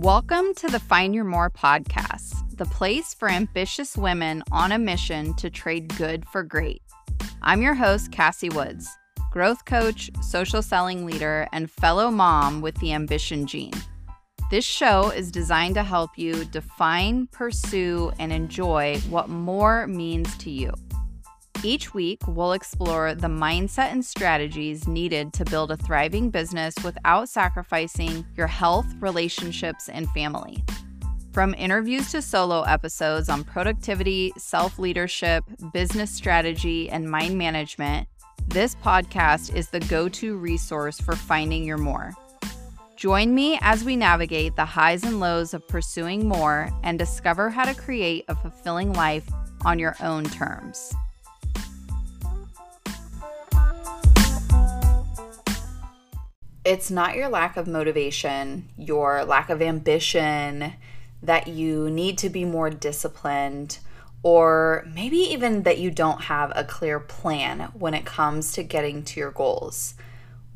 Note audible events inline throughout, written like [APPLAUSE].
Welcome to the Find Your More podcast, the place for ambitious women on a mission to trade good for great. I'm your host, Cassie Woods, growth coach, social selling leader, and fellow mom with the ambition gene. This show is designed to help you define, pursue, and enjoy what more means to you. Each week, we'll explore the mindset and strategies needed to build a thriving business without sacrificing your health, relationships, and family. From interviews to solo episodes on productivity, self leadership, business strategy, and mind management, this podcast is the go to resource for finding your more. Join me as we navigate the highs and lows of pursuing more and discover how to create a fulfilling life on your own terms. It's not your lack of motivation, your lack of ambition, that you need to be more disciplined, or maybe even that you don't have a clear plan when it comes to getting to your goals.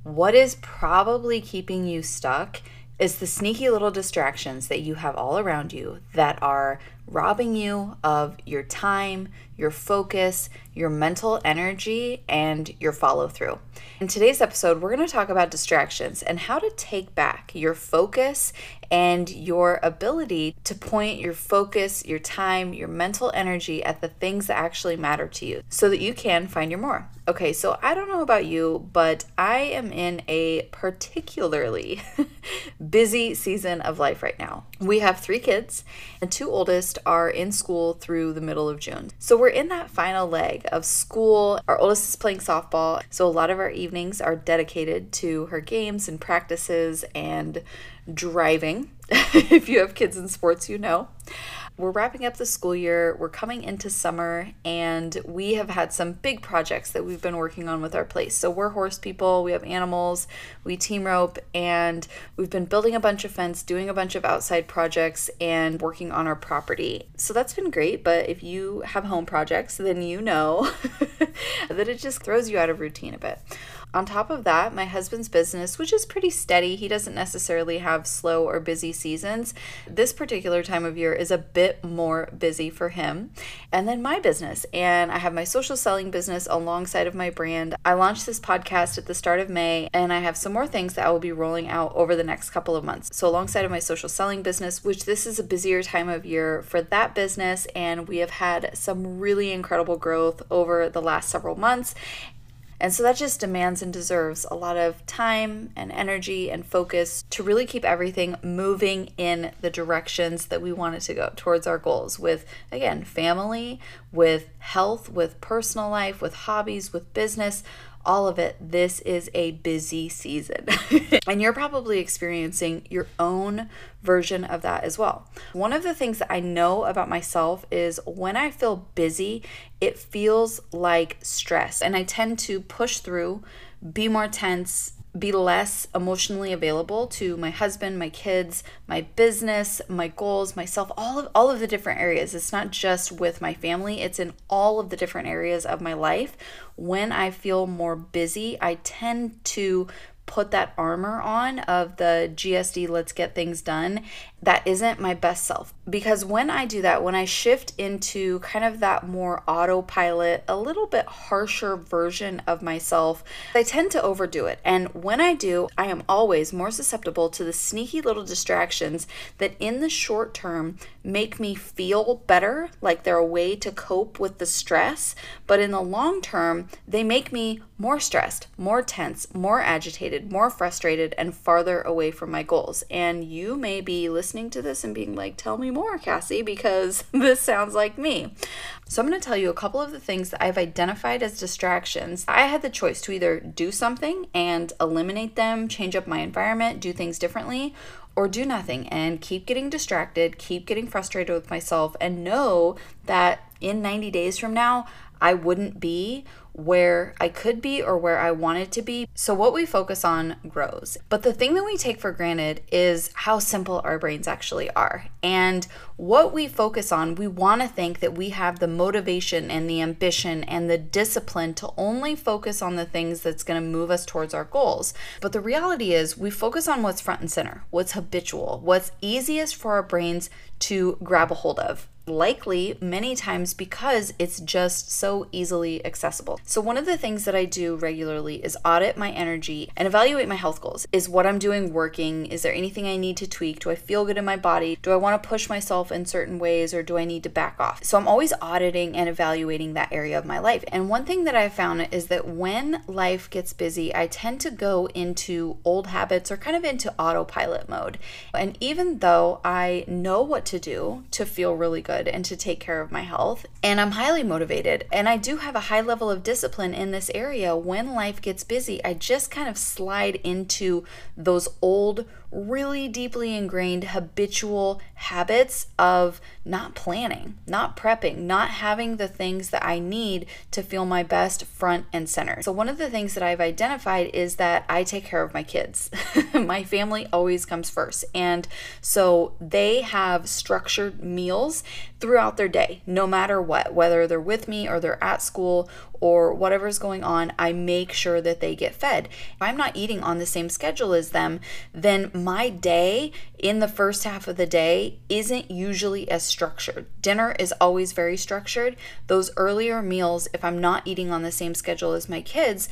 What is probably keeping you stuck is the sneaky little distractions that you have all around you that are robbing you of your time, your focus, your mental energy, and your follow through. In today's episode, we're going to talk about distractions and how to take back your focus and your ability to point your focus, your time, your mental energy at the things that actually matter to you so that you can find your more. Okay, so I don't know about you, but I am in a particularly [LAUGHS] busy season of life right now. We have three kids, and two oldest are in school through the middle of June. So we're in that final leg of school. Our oldest is playing softball, so a lot of our evenings are dedicated to her games and practices and driving. [LAUGHS] if you have kids in sports, you know we're wrapping up the school year, we're coming into summer, and we have had some big projects that we've been working on with our place. So, we're horse people, we have animals, we team rope, and we've been building a bunch of fence, doing a bunch of outside projects, and working on our property. So, that's been great. But if you have home projects, then you know [LAUGHS] that it just throws you out of routine a bit. On top of that, my husband's business, which is pretty steady, he doesn't necessarily have slow or busy seasons. This particular time of year is a bit more busy for him. And then my business, and I have my social selling business alongside of my brand. I launched this podcast at the start of May, and I have some more things that I will be rolling out over the next couple of months. So, alongside of my social selling business, which this is a busier time of year for that business, and we have had some really incredible growth over the last several months. And so that just demands and deserves a lot of time and energy and focus to really keep everything moving in the directions that we want it to go towards our goals with, again, family, with health, with personal life, with hobbies, with business all of it, this is a busy season. [LAUGHS] and you're probably experiencing your own version of that as well. One of the things that I know about myself is when I feel busy, it feels like stress. And I tend to push through, be more tense, be less emotionally available to my husband, my kids, my business, my goals, myself, all of all of the different areas. It's not just with my family, it's in all of the different areas of my life. When I feel more busy, I tend to put that armor on of the GSD let's get things done that isn't my best self. Because when I do that, when I shift into kind of that more autopilot, a little bit harsher version of myself, I tend to overdo it. And when I do, I am always more susceptible to the sneaky little distractions that in the short term make me feel better, like they're a way to cope with the stress. But in the long term, they make me more stressed, more tense, more agitated, more frustrated, and farther away from my goals. And you may be listening to this and being like, tell me more, Cassie, because [LAUGHS] this sounds like me. So, I'm going to tell you a couple of the things that I've identified as distractions. I had the choice to either do something and eliminate them, change up my environment, do things differently, or do nothing and keep getting distracted, keep getting frustrated with myself, and know that in 90 days from now, I wouldn't be where I could be or where I wanted to be. So, what we focus on grows. But the thing that we take for granted is how simple our brains actually are. And what we focus on, we want to think that we have the motivation and the ambition and the discipline to only focus on the things that's going to move us towards our goals. But the reality is, we focus on what's front and center, what's habitual, what's easiest for our brains to grab a hold of likely many times because it's just so easily accessible. So one of the things that I do regularly is audit my energy and evaluate my health goals. Is what I'm doing working? Is there anything I need to tweak? Do I feel good in my body? Do I want to push myself in certain ways or do I need to back off? So I'm always auditing and evaluating that area of my life. And one thing that I found is that when life gets busy, I tend to go into old habits or kind of into autopilot mode. And even though I know what to do to feel really good and to take care of my health. And I'm highly motivated. And I do have a high level of discipline in this area. When life gets busy, I just kind of slide into those old really deeply ingrained habitual habits of not planning, not prepping, not having the things that I need to feel my best front and center. So, one of the things that I've identified is that I take care of my kids. [LAUGHS] my family always comes first. And so they have structured meals throughout their day, no matter what, whether they're with me or they're at school or whatever's going on, I make sure that they get fed. If I'm not eating on the same schedule as them, then my day in the first half of the day isn't usually as structured. Dinner is always very structured. Those earlier meals, if I'm not eating on the same schedule as my kids,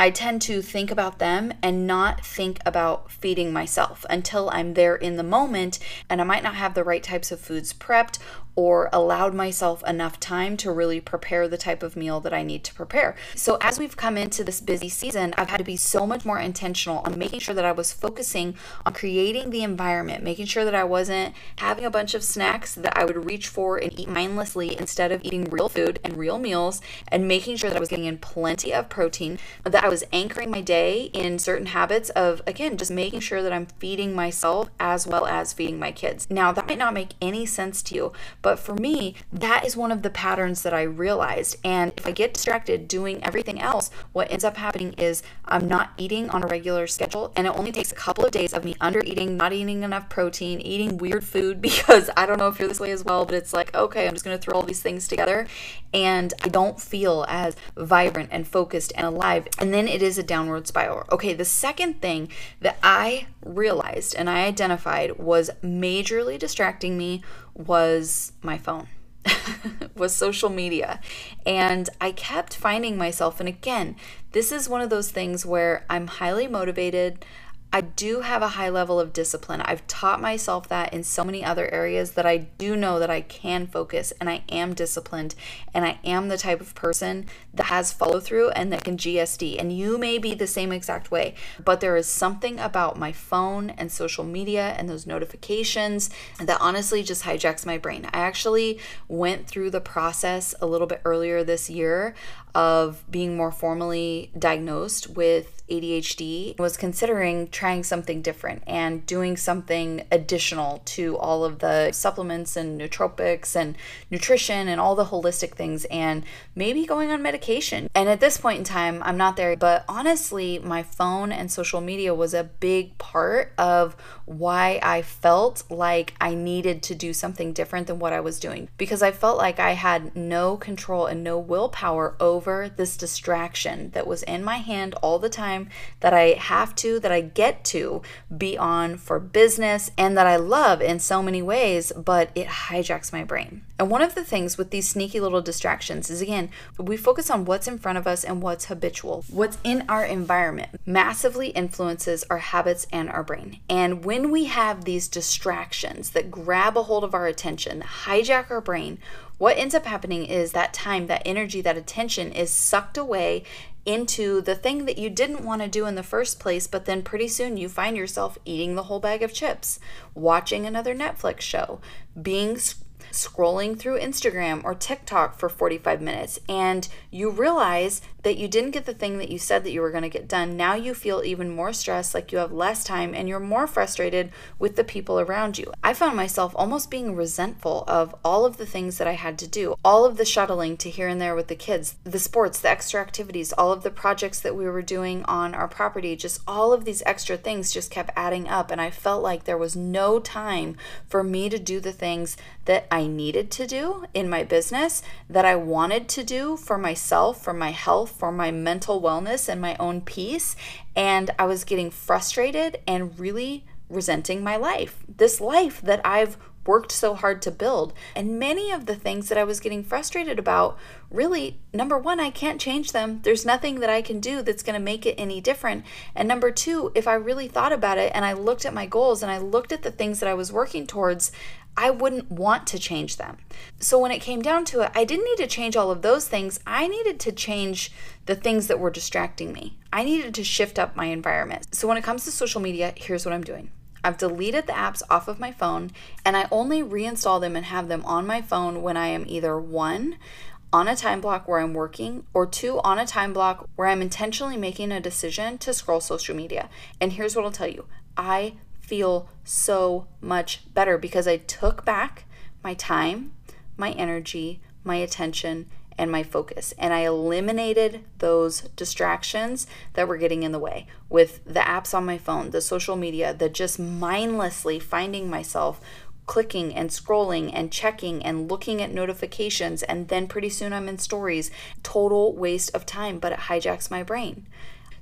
I tend to think about them and not think about feeding myself until I'm there in the moment and I might not have the right types of foods prepped or allowed myself enough time to really prepare the type of meal that I need to prepare. So, as we've come into this busy season, I've had to be so much more intentional on making sure that I was focusing on creating the environment, making sure that I wasn't having a bunch of snacks that I would reach for and eat mindlessly instead of eating real food and real meals, and making sure that I was getting in plenty of protein, that I was anchoring my day in certain habits of, again, just making sure that I'm feeding myself as well as feeding my kids. Now, that might not make any sense to you, but for me, that is one of the patterns that I realized. And if I get distracted doing everything else, what ends up happening is I'm not eating on a regular schedule. And it only takes a couple of days of me under eating, not eating enough protein, eating weird food [LAUGHS] because I don't know if you're this way as well, but it's like, okay, I'm just going to throw all these things together. And I don't feel as vibrant and focused and alive. And then it is a downward spiral. Okay, the second thing that I realized and I identified was majorly distracting me was my phone. [LAUGHS] was social media. And I kept finding myself, and again, this is one of those things where I'm highly motivated. I do have a high level of discipline. I've taught myself that in so many other areas that I do know that I can focus and I am disciplined and I am the type of person that has follow through and that can GSD. And you may be the same exact way, but there is something about my phone and social media and those notifications that honestly just hijacks my brain. I actually went through the process a little bit earlier this year of being more formally diagnosed with ADHD was considering trying something different and doing something additional to all of the supplements and nootropics and nutrition and all the holistic things and maybe going on medication. And at this point in time, I'm not there, but honestly, my phone and social media was a big part of why I felt like I needed to do something different than what I was doing because I felt like I had no control and no willpower over this distraction that was in my hand all the time that I have to, that I get to be on for business and that I love in so many ways, but it hijacks my brain. And one of the things with these sneaky little distractions is again, we focus on what's in front of us and what's habitual. What's in our environment massively influences our habits and our brain. And when we have these distractions that grab a hold of our attention, hijack our brain, what ends up happening is that time, that energy, that attention is sucked away into the thing that you didn't want to do in the first place, but then pretty soon you find yourself eating the whole bag of chips, watching another Netflix show, being scrolling through Instagram or TikTok for 45 minutes and you realize that you didn't get the thing that you said that you were going to get done. Now you feel even more stressed, like you have less time, and you're more frustrated with the people around you. I found myself almost being resentful of all of the things that I had to do, all of the shuttling to here and there with the kids, the sports, the extra activities, all of the projects that we were doing on our property, just all of these extra things just kept adding up. And I felt like there was no time for me to do the things that I needed to do in my business, that I wanted to do for myself, for my health, for my mental wellness, and my own peace. And I was getting frustrated and really resenting my life. This life that I've worked so hard to build. And many of the things that I was getting frustrated about, really, number one, I can't change them. There's nothing that I can do that's going to make it any different. And number two, if I really thought about it and I looked at my goals and I looked at the things that I was working towards, I wouldn't want to change them. So when it came down to it, I didn't need to change all of those things. I needed to change the things that were distracting me. I needed to shift up my environment. So when it comes to social media, here's what I'm doing. I've deleted the apps off of my phone and I only reinstall them and have them on my phone when I am either one, on a time block where I'm working, or two, on a time block where I'm intentionally making a decision to scroll social media. And here's what I'll tell you I feel so much better because I took back my time, my energy, my attention, and my focus. And I eliminated those distractions that were getting in the way with the apps on my phone, the social media, the just mindlessly finding myself clicking and scrolling and checking and looking at notifications. And then pretty soon I'm in stories. Total waste of time, but it hijacks my brain.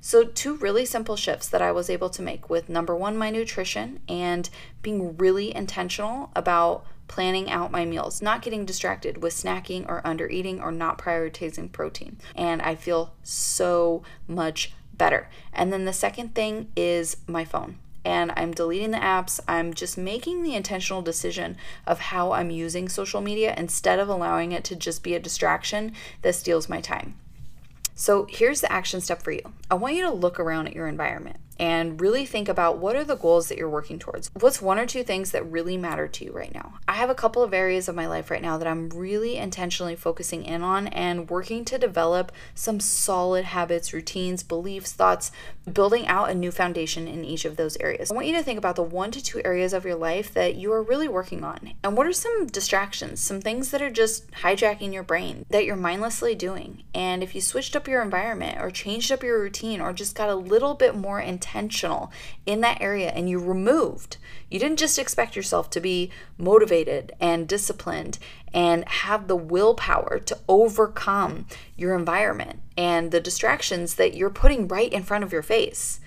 So, two really simple shifts that I was able to make with number one, my nutrition, and being really intentional about planning out my meals, not getting distracted with snacking or under eating or not prioritizing protein. And I feel so much better. And then the second thing is my phone. And I'm deleting the apps. I'm just making the intentional decision of how I'm using social media instead of allowing it to just be a distraction that steals my time. So here's the action step for you. I want you to look around at your environment and really think about what are the goals that you're working towards. What's one or two things that really matter to you right now? I have a couple of areas of my life right now that I'm really intentionally focusing in on and working to develop some solid habits, routines, beliefs, thoughts, building out a new foundation in each of those areas. I want you to think about the one to two areas of your life that you are really working on. And what are some distractions, some things that are just hijacking your brain that you're mindlessly doing? And if you switched up your environment or changed up your routine or just got a little bit more intense intentional in that area and you removed. You didn't just expect yourself to be motivated and disciplined and have the willpower to overcome your environment and the distractions that you're putting right in front of your face.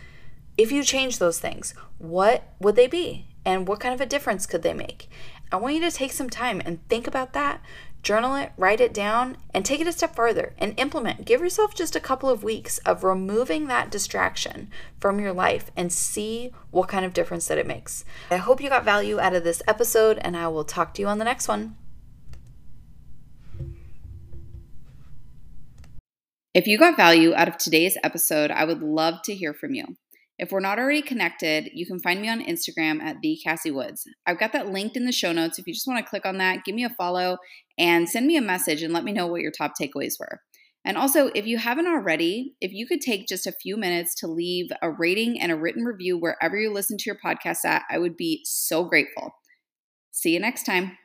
If you change those things, what would they be? And what kind of a difference could they make? I want you to take some time and think about that Journal it, write it down, and take it a step further and implement. Give yourself just a couple of weeks of removing that distraction from your life and see what kind of difference that it makes. I hope you got value out of this episode, and I will talk to you on the next one. If you got value out of today's episode, I would love to hear from you. If we're not already connected, you can find me on Instagram at the Cassie Woods. I've got that linked in the show notes. If you just want to click on that, give me a follow and send me a message and let me know what your top takeaways were. And also, if you haven't already, if you could take just a few minutes to leave a rating and a written review wherever you listen to your podcast at, I would be so grateful. See you next time.